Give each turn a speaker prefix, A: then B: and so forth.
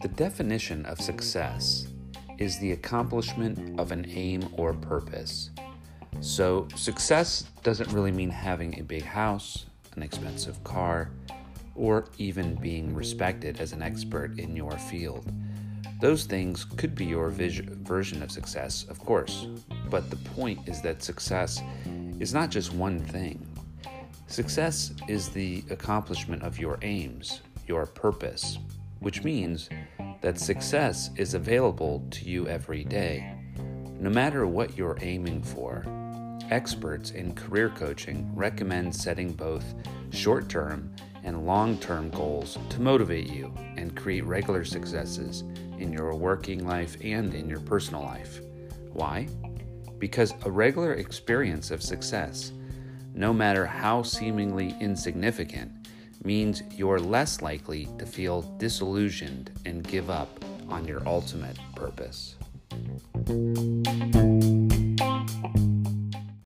A: The definition of success is the accomplishment of an aim or purpose. So, success doesn't really mean having a big house, an expensive car, or even being respected as an expert in your field. Those things could be your vision, version of success, of course, but the point is that success is not just one thing. Success is the accomplishment of your aims, your purpose, which means that success is available to you every day. No matter what you're aiming for, experts in career coaching recommend setting both short term and long term goals to motivate you and create regular successes in your working life and in your personal life. Why? Because a regular experience of success, no matter how seemingly insignificant, means you're less likely to feel disillusioned and give up on your ultimate purpose.